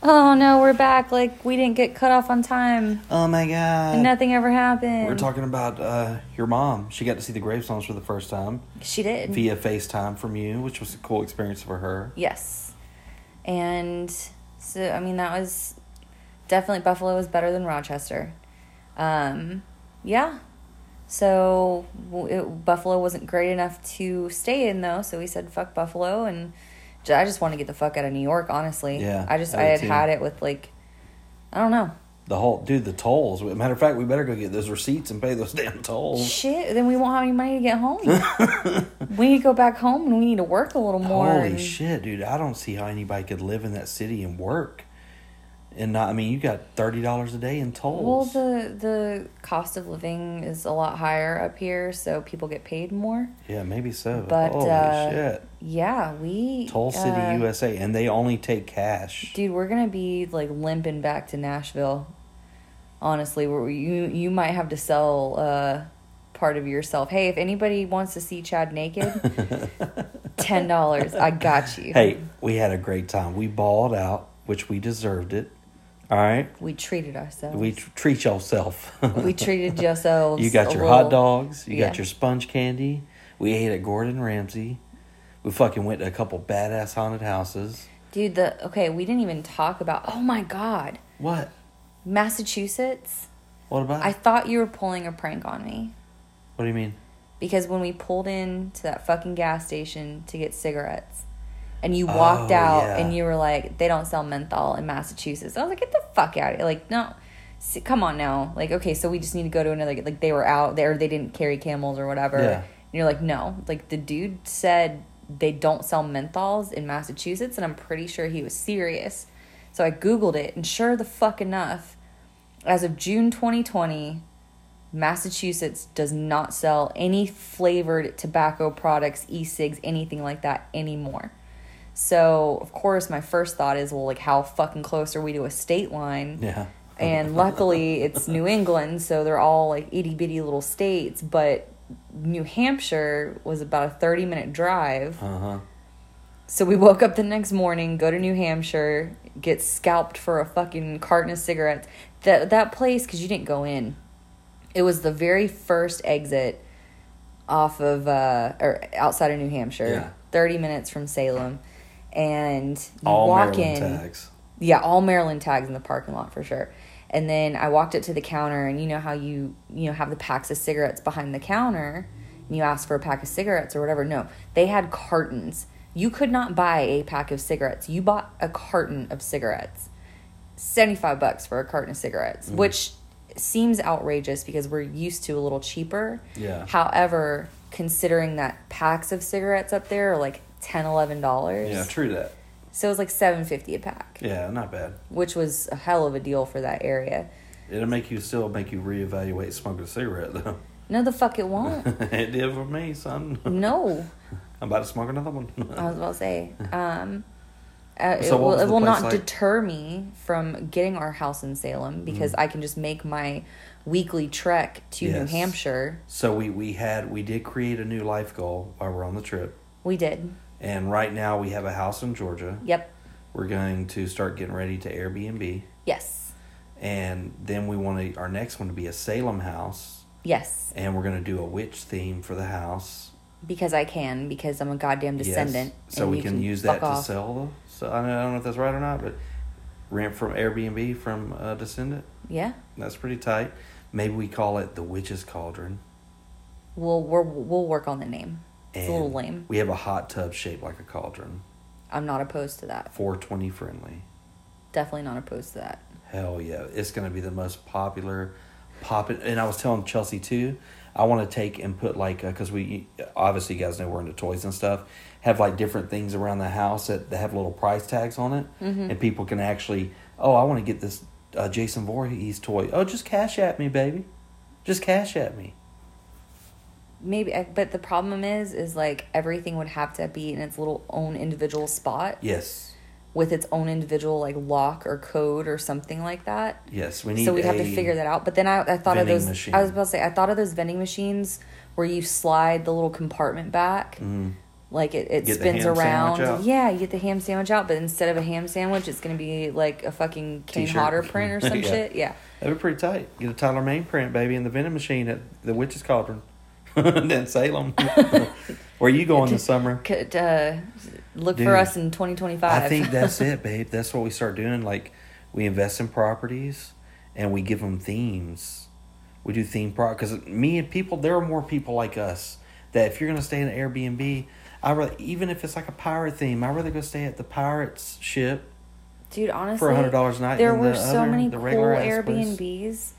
Oh no, we're back. Like we didn't get cut off on time. Oh my god. And nothing ever happened. We're talking about uh, your mom. She got to see the gravestones for the first time She did. via FaceTime from you, which was a cool experience for her. Yes. And so I mean that was definitely Buffalo was better than Rochester. Um yeah. So it, Buffalo wasn't great enough to stay in though, so we said fuck Buffalo and I just want to get the fuck out of New York, honestly. Yeah, I just I I, had too. had it with like I don't know. The whole dude, the tolls. Matter of fact, we better go get those receipts and pay those damn tolls. Shit, then we won't have any money to get home. we need to go back home and we need to work a little more. Holy and- shit, dude! I don't see how anybody could live in that city and work, and not. I mean, you got thirty dollars a day in tolls. Well, the the cost of living is a lot higher up here, so people get paid more. yeah, maybe so. But, Holy uh, shit! Yeah, we Toll City, uh, USA, and they only take cash. Dude, we're gonna be like limping back to Nashville. Honestly, where you you might have to sell uh, part of yourself. Hey, if anybody wants to see Chad naked, ten dollars. I got you. Hey, we had a great time. We balled out, which we deserved it. All right, we treated ourselves. we tr- treat yourself. we treated yourselves. You got your little- hot dogs. You yeah. got your sponge candy. We ate at Gordon Ramsay. We fucking went to a couple badass haunted houses. dude. The okay, we didn't even talk about. Oh my god, What? Massachusetts. What about? I thought you were pulling a prank on me what do you mean? because when we pulled in to that fucking gas station to get cigarettes, and you walked Oh, out yeah. and you were like, "They don't sell menthol in Massachusetts." I was like, "Get the fuck out of here!" Like, no, See, come on now. Like, okay, so we just need to go to another. Like, they were out there. They didn't carry camels or whatever. Yeah. And you're like, no. Like, the dude said they don't sell menthols in Massachusetts, and I'm pretty sure he was serious. So I googled it, and sure the fuck enough, as of June 2020, Massachusetts does not sell any flavored tobacco products, e-cigs, anything like that anymore. So, of course, my first thought is, well, like, how fucking close are we to a state line? Yeah. And luckily, it's New England, so they're all like itty bitty little states. But New Hampshire was about a 30 minute drive. Uh huh. So we woke up the next morning, go to New Hampshire, get scalped for a fucking carton of cigarettes. That that place, because you didn't go in, it was the very first exit off of uh or outside of New Hampshire, Yeah. thirty minutes from Salem, and you All walk Maryland in. tags. Yeah, all Maryland tags in the parking lot for sure. And then I walked up to the counter, and you know how you you know have the packs of cigarettes behind the counter, and you ask for a pack of cigarettes or whatever. No, they had cartons. You could not buy a pack of cigarettes. You bought a carton of cigarettes. Seventy five bucks for a carton of cigarettes, mm-hmm. which seems outrageous because we're used to a little cheaper. Yeah. However, considering that packs of cigarettes up there are like 10 11 dollars. Yeah, true that. So it was like seven fifty a pack Yeah, not bad. which was a hell of a deal for that area. It'll make you still make you reevaluate smoking a cigarette though. No, the fuck it won't. it did for me, son. No, I'm about to smoke another one. I was about to say. Um, uh, So it will, it will not like? deter me from getting our house in Salem because I can just make my weekly trek to New Hampshire. so we we had we did create a new life goal while we're on the trip, We did. And right now we have a house in Georgia. Yep. We're going to start getting ready to Airbnb, Yes. and then we want to our next one to be a Salem house, Yes. and we're going to do a witch theme for the house. Because I can, because I'm a goddamn descendant. Yes. So we you can, use that to off. sell. So I don't, I don't know if that's right or not, but rent from Airbnb from a descendant. Yeah. That's pretty tight. Maybe we call it the Witch's Cauldron. We'll, we're, we'll work on the name. It's a little lame. We have a hot tub shaped like a cauldron. I'm not opposed to that. 420 friendly. Definitely not opposed to that. Hell yeah. It's going to be the most popular pop it. And I was telling Chelsea too, I want to take and put like, because we, obviously you guys know we're into toys and stuff, have like different things around the house that, that have little price tags on it. Mm-hmm. And people can actually, oh, I want to get this uh, Jason Voorhees toy. Oh, just cash at me, baby. Just cash at me. Maybe but the problem is is like everything would have to be in its little own individual spot Yes. with its own individual like lock or code or something like that Yes. We need so we'd have to figure that out but then i, I thought of those machine. i was about to say i thought of those vending machines where you slide the little compartment back Mhm. Like it, it spins around. Yeah, you get the ham sandwich out, but instead of a ham sandwich, it's gonna be like a fucking Kane. Hodder print or some Yeah. shit. Yeah. That'd be pretty tight. Get a Tyler Mane print, baby, in the vending machine at the Witch's Cauldron. then Salem. Where you going this summer? Could uh, look Dude, for us in 2025. I think that's it, babe. That's what we start doing. Like, we invest in properties and we give them themes. We do theme pro because me and people, there are more people like us that if you're gonna stay in an Airbnb, I rather even if it's like a pirate theme, I'd rather go stay at the pirates ship Dude, honestly, for hundred dollars a night. there than were the so other- many the cool regular ass place. Airbnbs,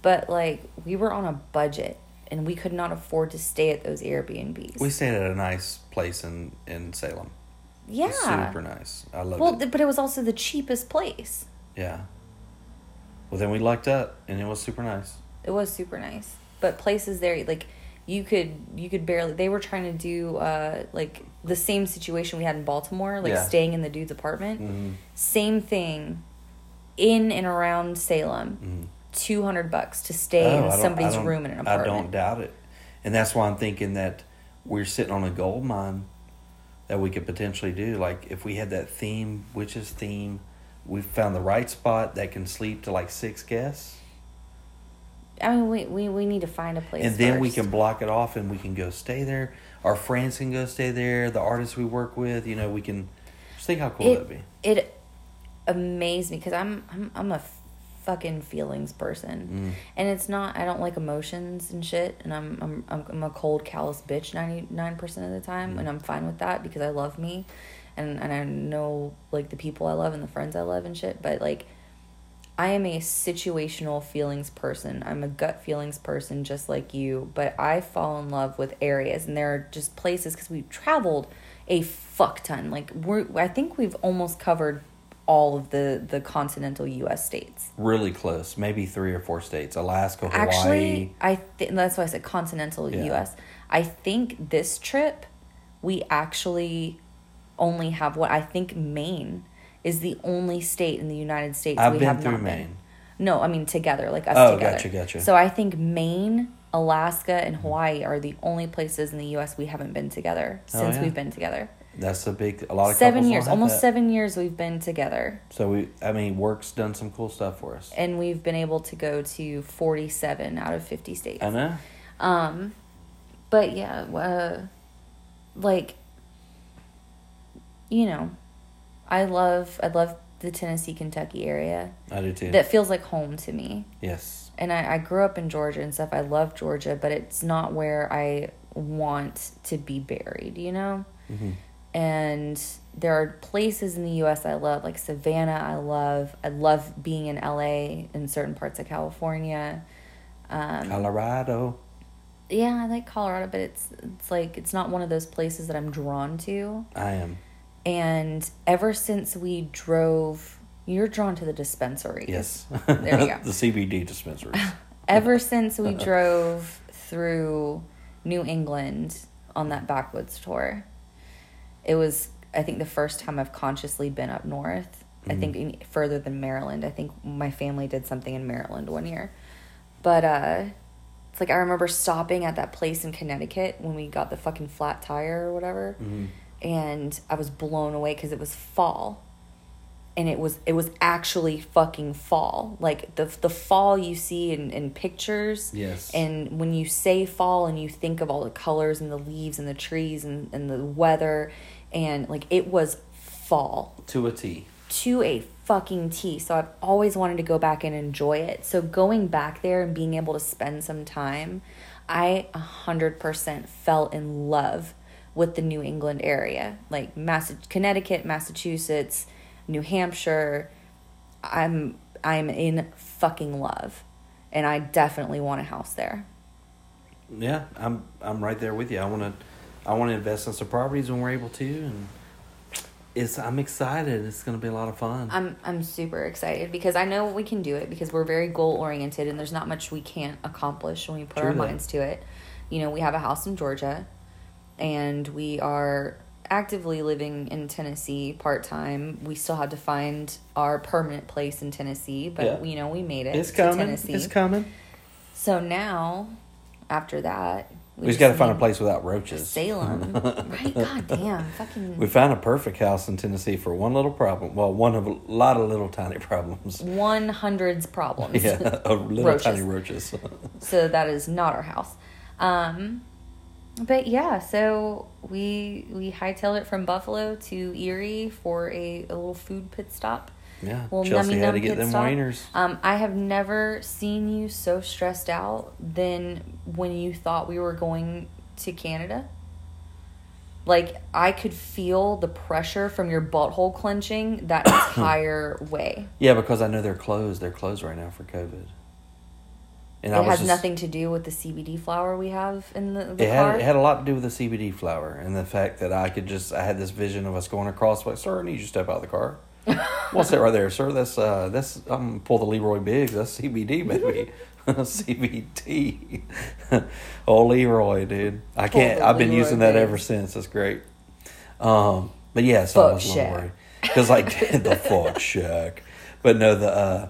but like we were on a budget and we could not afford to stay at those Airbnbs. We stayed at a nice place in in Salem. Yeah, It's super nice. I love well, it. Well, but it was also the cheapest place. Yeah. Well, then we lucked up, and it was super nice. It was super nice, but places there like you could you could barely. They were trying to do uh like the same situation we had in Baltimore, like Yeah. staying in the dude's apartment. Mhm. Same thing, in and around Salem. Mhm. 200 bucks to stay oh, in somebody's room in an apartment. I don't doubt it. And that's why I'm thinking that we're sitting on a gold mine that we could potentially do. Like if we had that theme, witches theme, we found the right spot that can sleep to like six guests. I mean, we, we, we need to find a place. And then first. we can block it off and we can go stay there. Our friends can go stay there. The artists we work with, you know, we can just think how cool it, that'd be. It amazed me because I'm, I'm, I'm a fucking feelings person, Mm. and it's not. I don't like emotions and shit, and I'm I'm I'm, I'm a cold, callous bitch ninety nine percent of the time, Mm. and I'm fine with that because I love me, and and I know like the people I love and the friends I love and shit. But like, I am a situational feelings person. I'm a gut feelings person, just like you. But I fall in love with areas, and there are just places because we've traveled a fuck ton. Like we're, I think we've almost covered all of the the continental U.S. states. Really close, maybe three or four states: Alaska, Hawaii. Actually, I think that's why I said continental Yeah. U.S. I think this trip, we actually only have what I think Maine is the only state in the United States I've we been have through not Maine. been. No, I mean together, like us Oh, together. gotcha, gotcha. So I think Maine, Alaska, and Hawaii are the only places in the U.S. we haven't been together Oh, since yeah. we've been together. That's a big. A lot of Seven years, almost that. seven years we've been together, So we, I mean, work's done some cool stuff for us. and we've been able to go to forty-seven out of fifty states. I know. Um, but yeah, uh, like, you know, I love I love the Tennessee Kentucky area. I do too. That feels like home to me. yes. And I, I grew up in Georgia and stuff. I love Georgia, but it's not where I want to be buried. You know. hmm And there are places in the U.S. I love, like Savannah. I love. I love being in L.A. in certain parts of California. Um, Colorado. yeah, I like Colorado, but it's it's like it's not one of those places that I'm drawn to. I am. And ever since we drove, you're drawn to the dispensary. Yes. There you go. the CBD dispensaries. Ever since we drove through New England on that backwoods tour, it was I think the first time I've consciously been up north. I Mhm. think in, further than Maryland. I think my family did something in Maryland one year, but uh, it's like I remember stopping at that place in Connecticut when we got the fucking flat tire or whatever, Mhm. and I was blown away because it was fall. And it was it was actually fucking fall, like the the fall you see in, in pictures. Yes. And when you say fall and you think of all the colors and the leaves and the trees and, and the weather, and like it was fall to a T. to a fucking T. So I've always wanted to go back and enjoy it. So going back there and being able to spend some time, I a hundred percent fell in love with the New England area, like Mass- Connecticut, Massachusetts, New Hampshire. I'm I'm in fucking love, and I definitely want a house there. Yeah, I'm. I'm right there with you. I want to. I want to invest in some properties when we're able to, and it's. I'm excited. It's going to be a lot of fun. I'm I'm super excited because I know we can do it because we're very goal oriented and there's not much we can't accomplish when we put True our that. minds to it. You know, we have a house in Georgia and we are actively living in Tennessee part time. We still have to find our permanent place in Tennessee, but Yeah. you know, we made it it's coming. Tennessee. It's coming. So now, after that, We, just got to find a place without roaches. Salem, right? God damn, fucking We found a perfect house in Tennessee for one little problem. Well, one of a lot of little tiny problems. one hundreds problems. Yeah, a little Roaches. tiny roaches. so that is not our house. Um, but yeah, so we we hightailed it from Buffalo to Erie for a, a little food pit stop. Yeah, Well, Chelsea had to get them stop. wieners. Um, I have never seen you so stressed out than when you thought we were going to Canada. Like I could feel the pressure from your butthole clenching that entire way. Yeah, because I know they're closed. They're closed right now for COVID. And it I was has just- nothing to do with the CBD flower we have in the, the It car. had, it had a lot to do with the CBD flower and the fact that I could just I had this vision of us going across like, sir, I need you to step out of the car. What's that right there, sir? That's uh that's I'm gonna pull the Leroy Biggs, that's CBD baby. CBD. oh Leroy, dude. I can't I've been Leroy using that Biggs. ever since. That's great. Um but yeah, so I Fuck was a little shack. worried. Because like the fuck shack. But no, the uh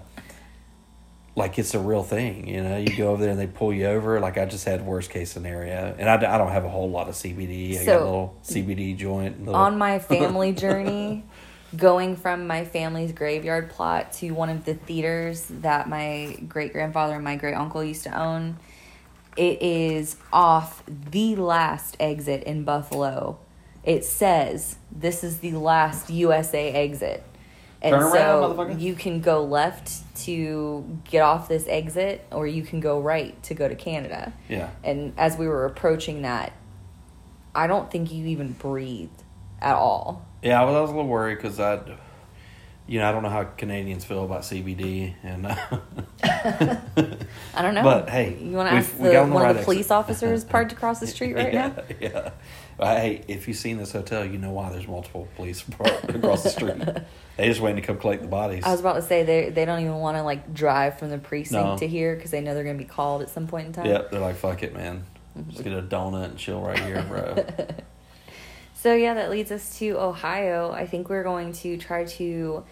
like it's a real thing, you know. You go over there and they pull you over. Like I just had worst case scenario, and I, I don't have a whole lot of CBD. I got So- a little CBD joint. Little, on my family journey, going from my family's graveyard plot to one of the theaters that my great grandfather and my great uncle used to own, it is off the last exit in Buffalo. It says this is the last USA exit. And Turn around, so motherfucker. you can go left to get off this exit, or you can go right to go to Canada. yeah, And as we were approaching that, I don't think you even breathed at all. yeah. I was, I was a little worried because I, you know, I don't know how Canadians feel about CBD, and uh, I don't know. But, hey, you want to ask the, on the one right of the exit. police officers parked across the street right yeah, now? yeah. Hey, if you've seen this hotel, you know why there's multiple police across the street. They just waiting to come collect the bodies. I was about to say they they don't even want to like drive from the precinct No. to here because they know they're going to be called at some point in time. Yep, they're like, fuck it, man. Just get a donut and chill right here, bro. So yeah, that leads us to Ohio. I think we're going to try to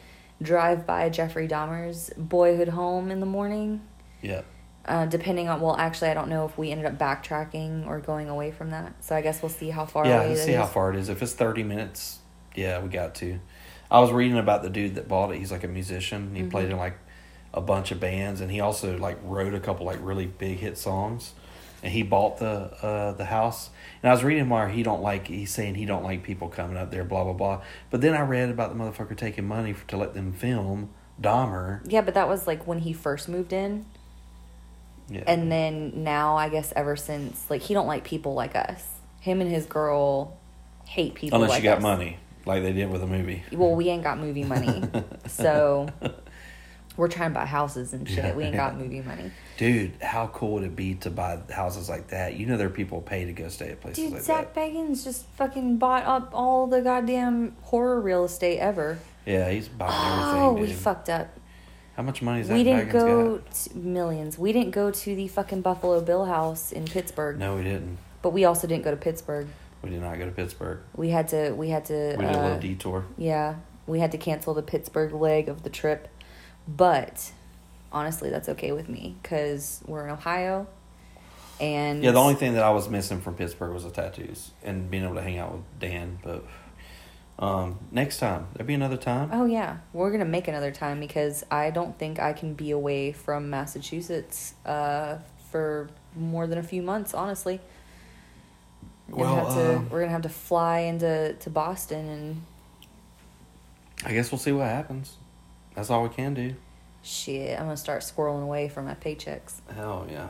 drive by Jeffrey Dahmer's boyhood home in the morning. yep. Uh, depending on well, actually, I don't know if we ended up backtracking or going away from that. So I guess we'll see how far Yeah, away let's that see how far it is. If it's 30 minutes, yeah, we got to. I was reading about the dude that bought it. He's like a musician. He Mm-hmm. played in like a bunch of bands and he also like wrote a couple like really big hit songs. And he bought the uh, the house. And I was reading where he don't like he's saying he don't like people coming up there blah blah blah. But then I read about the motherfucker taking money for, to let them film Dahmer. Yeah, but that was like when he first moved in. Yeah. and then now i guess ever since like he don't like people like us him and his girl hate people Unless like you got us. money like they did with the movie. well we ain't got movie money so we're trying to buy houses and shit Yeah. we ain't got movie money Dude, how cool would it be to buy houses like that? You know there are people pay to go stay at places dude like Zak that. bagans just fucking bought up all the goddamn horror real estate ever Yeah, he's buying everything. oh we fucked up How much money is that? we didn't Bagans go millions we didn't go to the fucking buffalo bill house in pittsburgh No, we didn't. but we also didn't go to pittsburgh We did not go to Pittsburgh. we had to we had to We did a uh, little detour. Yeah, we had to cancel the Pittsburgh leg of the trip, but honestly, that's okay with me because we're in Ohio, and Yeah, the only thing that I was missing from Pittsburgh was the tattoos and being able to hang out with Dan. But um, next time, there'll be another time. oh yeah, we're gonna make another time because I don't think I can be away from Massachusetts uh, for more than a few months. Honestly, we're gonna Well, to um, we're gonna have to fly into to Boston and I guess we'll see what happens. That's all we can do. shit. I'm gonna start squirreling away from my paychecks. Hell yeah.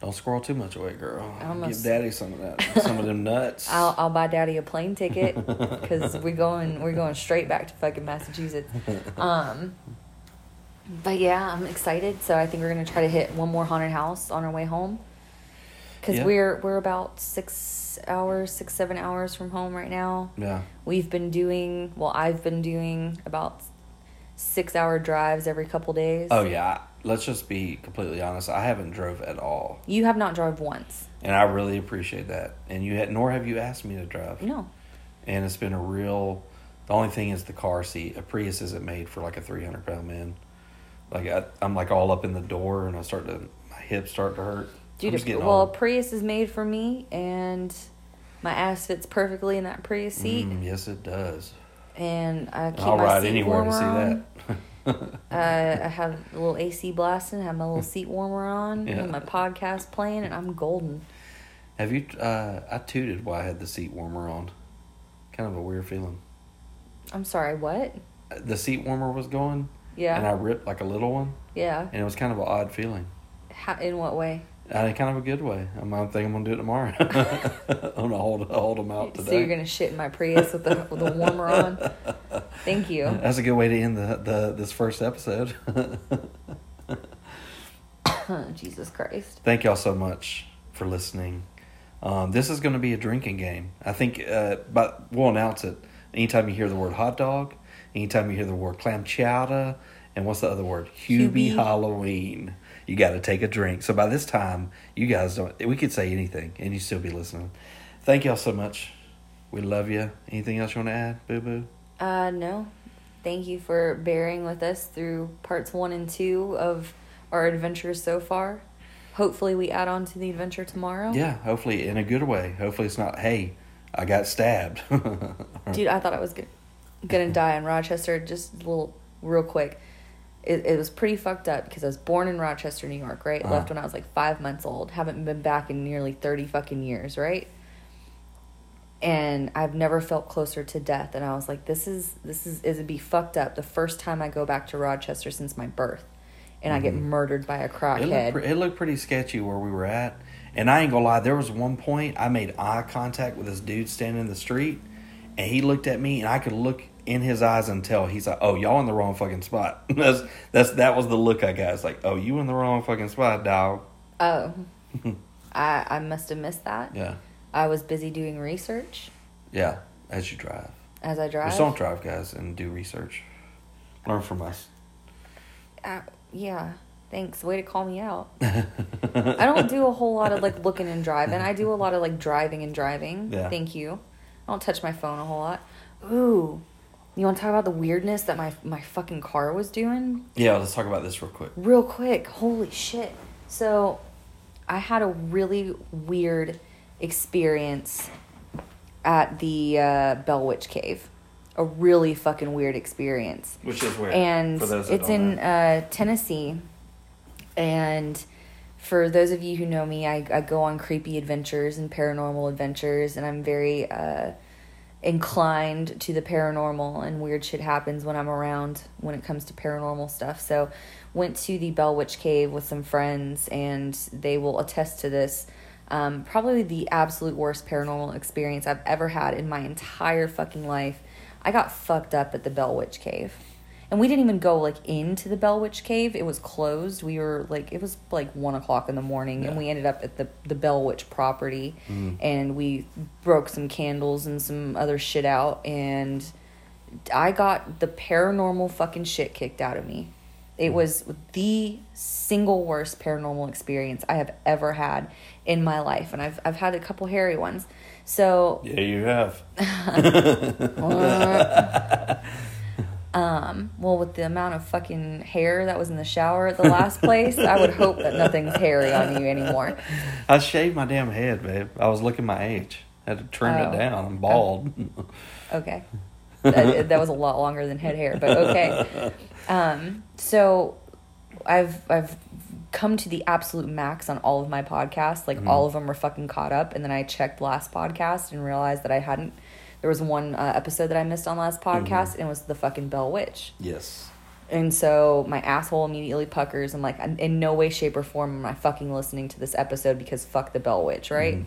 Don't squirrel too much away, girl. Almost- Give daddy some of that, some of them nuts. I'll I'll buy Daddy a plane ticket because we're going we're going straight back to fucking Massachusetts. Um, but yeah, I'm excited. So I think we're gonna try to hit one more haunted house on our way home because Yeah. we're we're about six hours, six seven hours from home right now. yeah. We've been doing well. I've been doing about six hour drives every couple days. Oh yeah. Let's just be completely honest. I haven't drove at all, You have not drove once. and I really appreciate that. And you had, nor have you asked me to drive. No. and it's been a real. The only thing is the car seat. A Prius isn't made for like a three hundred pound man. Like I, I'm like all up in the door, and I start to my hips start to hurt. Dude, well, a. Prius is made for me, and my ass fits perfectly in that Prius seat. Mm, yes, it does. And I keep I'll my ride seat anywhere to see on. that. Uh, I have a little AC blasting, have my little seat warmer on, Yeah. and my podcast playing, and I'm golden. Have you? Uh, I tooted while I had the seat warmer on. Kind of a weird feeling. I'm sorry, what? The seat warmer was going, Yeah. and I ripped like a little one, yeah. and it was kind of an odd feeling. How, in what way? In kind of a good way. I'm, I think I'm gonna do it tomorrow. I'm gonna hold hold them out today. So you're gonna shit in my Prius with the with the warmer on? Thank you. That's a good way to end the, the this first episode. Jesus Christ. Thank y'all so much for listening. Um, this is going to be a drinking game. I think, uh, but we'll announce it. Anytime you hear the word hot dog, anytime you hear the word clam chowder, and what's the other word? Hubie, Hubie. Halloween. You got to take a drink. So by this time, you guys don't. We could say anything, and you still be listening. Thank y'all so much. We love you. Anything else you want to add, Boo Boo? Uh, no. Thank you for bearing with us through parts one and two of our adventures so far. Hopefully, we add on to the adventure tomorrow. Yeah, hopefully in a good way. Hopefully it's not. Hey, I got stabbed. Dude, I thought I was go- gonna die in Rochester. Just a little, real quick. It, it was pretty fucked up because I was born in Rochester, New York, right? Uh-huh. Left when I was like five months old. Haven't been back in nearly 30 fucking years, right? And I've never felt closer to death. And I was like, this is, this is, it'd be fucked up the first time I go back to Rochester since my birth. And I get Mhm. murdered by a It looked, pre- it looked pretty sketchy where we were at. And I ain't gonna lie, there was one point I made eye contact with this dude standing in the street, and he looked at me, and I could look in his eyes and tell he's like, "Oh, y'all in the wrong fucking spot." that's that's that was the look I got. It's like, "Oh, you in the wrong fucking spot, dog." oh. I, I must have missed that. Yeah, I was busy doing research yeah. As you drive, as I drive. just don't drive, guys, and do research. Learn from us. Uh, yeah. Thanks. Way to call me out. I don't do a whole lot of like looking and driving. I do a lot of like driving and driving. Yeah. Thank you. I don't touch my phone a whole lot. Ooh. You want to talk about the weirdness that my my fucking car was doing? Yeah, let's talk about this real quick. Real quick. Holy shit. So, I had a really weird experience at the uh, Bell Witch Cave. A really fucking weird experience Which is where, and for those that it's in uh, Tennessee. And for those of you who know me, I, I go on creepy adventures and paranormal adventures, and I'm very uh, inclined to the paranormal, and weird shit happens when I'm around when it comes to paranormal stuff. So, went to the Bell Witch Cave with some friends, and they will attest to this. Um, probably the absolute worst paranormal experience I've ever had in my entire fucking life. I got fucked up at the Bell Witch Cave. And we didn't even go like into the Bell Witch Cave. It was closed. We were like it was like one o'clock in the morning and we ended up at the, the Bell Witch property Mhm. and we broke some candles and some other shit out and I got the paranormal fucking shit kicked out of me. It was the single worst paranormal experience I have ever had in my life, and I've I've had a couple hairy ones. So Yeah, you have. The amount of fucking hair that was in the shower at the last place, I would hope that nothing's hairy on you anymore. I shaved my damn head, babe. I was looking my age. had to trim Oh. it down. I'm bald. Okay. That, that was a lot longer than head hair, but okay. Um, so I've I've come to the absolute max on all of my podcasts. Like all of them are fucking caught up, and then I checked last podcast and realized that I hadn't. There was one uh, episode that I missed on last podcast, and it was the fucking Bell Witch. yes. And so my asshole immediately puckers. I'm like, I'm in no way, shape, or form am I fucking listening to this episode because fuck the Bell Witch, right? Mhm.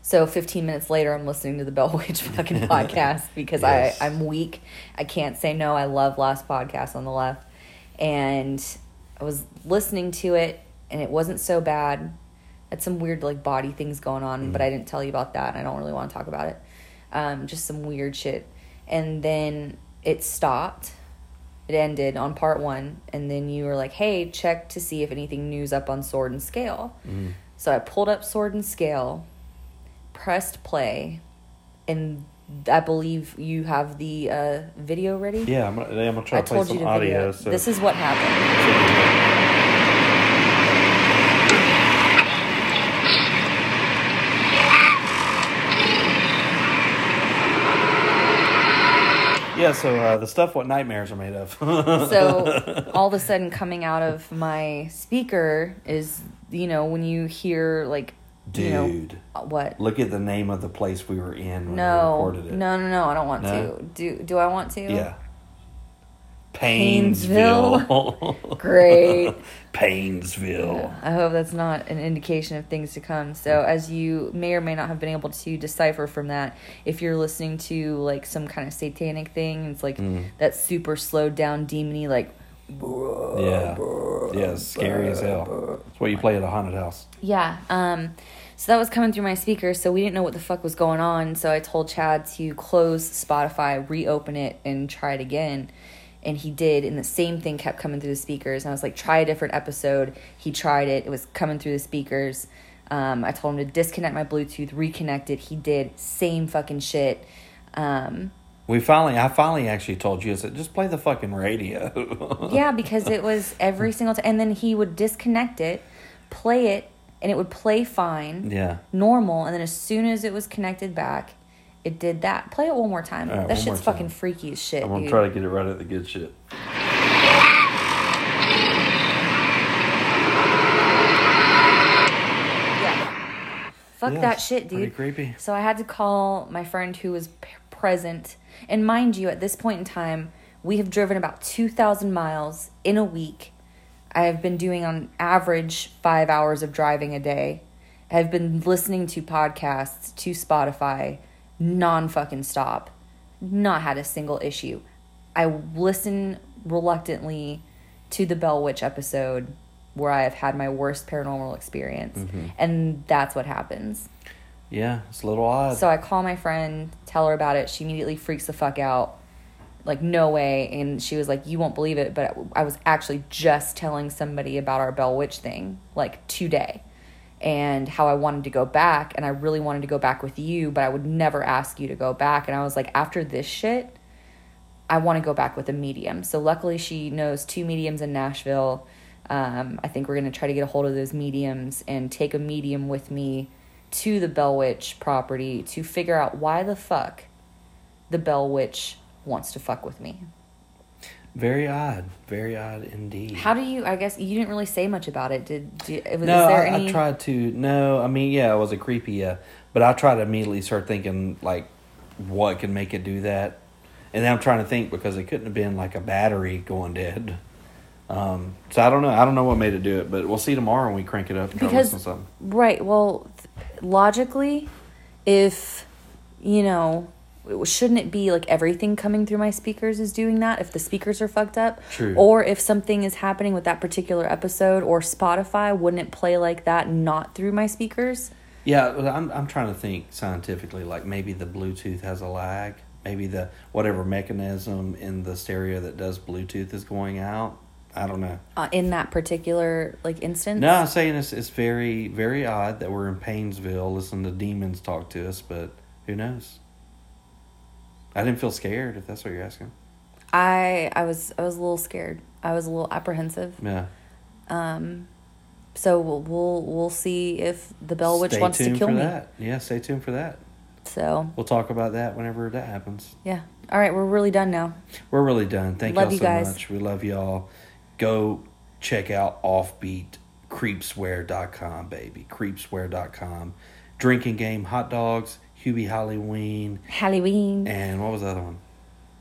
So 15 minutes later, I'm listening to the Bell Witch fucking podcast because Yes. I, I'm weak. I can't say no. I love last podcast on the left. And I was listening to it, and it wasn't so bad. Had some weird, like, body things going on, but I didn't tell you about that. I don't really want to talk about it. Um, just some weird shit. And then it stopped. It ended on part one. And then you were like, hey, check to see if anything new's up on Sword and Scale. Mhm. So I pulled up Sword and Scale, pressed play, and I believe you have the uh, video ready. Yeah, I'm gonna, I'm gonna try I to play told some you to audio. So This is what happened. Yeah, so uh, the stuff what nightmares are made of. so all of a sudden coming out of my speaker is you know when you hear like you know Dude, uh, what look at the name of the place we were in when we no recorded it. no no no i don't want No? to do do i want to Yeah. Painesville. Great Painesville. i hope that's not an indication of things to come so as you may or may not have been able to decipher from that if you're listening to like some kind of satanic thing it's like Mm. that super slowed down demony like Yeah. Yeah, scary as hell. That's what you play at a haunted house. Yeah. Um, so that was coming through my speakers, so we didn't know what the fuck was going on. So I told Chad to close Spotify, reopen it, and try it again. And he did, and the same thing kept coming through the speakers. And I was like, try a different episode. He tried it, it was coming through the speakers. Um, I told him to disconnect my Bluetooth, reconnect it. He did, same fucking shit. Um, We finally, I finally actually told you, I said, just play the fucking radio. yeah, because it was every single time. And then he would disconnect it, play it, and it would play fine. yeah. normal, and then as soon as it was connected back, it did that. Play it one more time. Right, that shit's fucking time. freaky as shit, I'm to dude. try to get it right at the good shit. yeah. Fuck Yeah, that shit, pretty dude. creepy. So I had to call my friend who was p- present. And mind you, at this point in time, we have driven about 2,000 miles in a week. I have been doing on average five hours of driving a day. I've been listening to podcasts to Spotify non fucking stop. Not had a single issue. I listen reluctantly to the Bell Witch episode where I have had my worst paranormal experience. Mm-hmm. And that's what happens. Yeah, it's a little odd. So I call my friend, tell her about it. She immediately freaks the fuck out. Like, no way. And she was like, You won't believe it. But I was actually just telling somebody about our Bell Witch thing, like today, and how I wanted to go back. And I really wanted to go back with you, but I would never ask you to go back. And I was like, After this shit, I want to go back with a medium. So luckily, she knows two mediums in Nashville. Um, I think we're going to try to get a hold of those mediums and take a medium with me to the Bell Witch property to figure out why the fuck the Bell Witch wants to fuck with me. Very odd. Very odd indeed. How do you? I guess you didn't really say much about it. Did? did was no, there I, any? I tried to. No, I mean, yeah, it was a creepy, yeah. But I tried to immediately start thinking, like, what could make it do that? And then I'm trying to think because it couldn't have been like a battery going dead. Um, so I don't know. I don't know what made it do it, but we'll see tomorrow when we crank it up. And Because- something. Right. Well, th- logically, if you know, shouldn't it be like everything coming through my speakers is doing that? If the speakers are fucked up, True. Or if something is happening with that particular episode or Spotify, wouldn't it play like that, not through my speakers? Yeah, well, I'm I'm trying to think scientifically. Like maybe the Bluetooth has a lag. Maybe the whatever mechanism in the stereo that does Bluetooth is going out. I don't know. Uh, in that particular like instance. No, I'm saying it's it's very very odd that we're in Painesville listening to demons talk to us, but who knows? I didn't feel scared if that's what you're asking. I I was I was a little scared. I was a little apprehensive. Yeah. Um, so we'll we'll, we'll see if the Bell Witch stay wants to tuned kill for me. that. Yeah, stay tuned for that. So We'll talk about that whenever that happens. yeah. All right, we're really done now. We're really done. Thank Love y'all you so guys. much. We love y'all. Go check out Offbeat creepswear.com, baby. Creepswear.com. Drinking game, hot dogs, Hubie Halloween, Halloween. and what was the other one?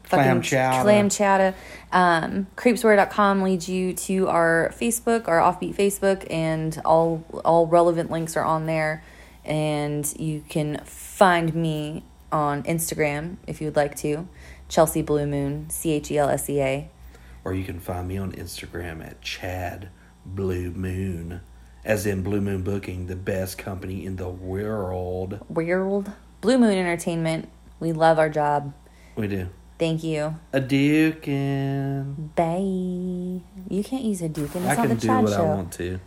Clam chowder. Clam chowder. Um, creepswear.com leads you to our Facebook, our offbeat Facebook, and all all relevant links are on there. And you can find me on Instagram if you would like to. Chelsea Blue Moon, C H E L S E A. Or you can find me on Instagram at Chad Blue Moon, as in Blue Moon Booking, the best company in the world. World Blue Moon Entertainment. We love our job. We do. Thank you. A Dukin. Bye. You can't use a I it's not can the do Chad what show. I want to.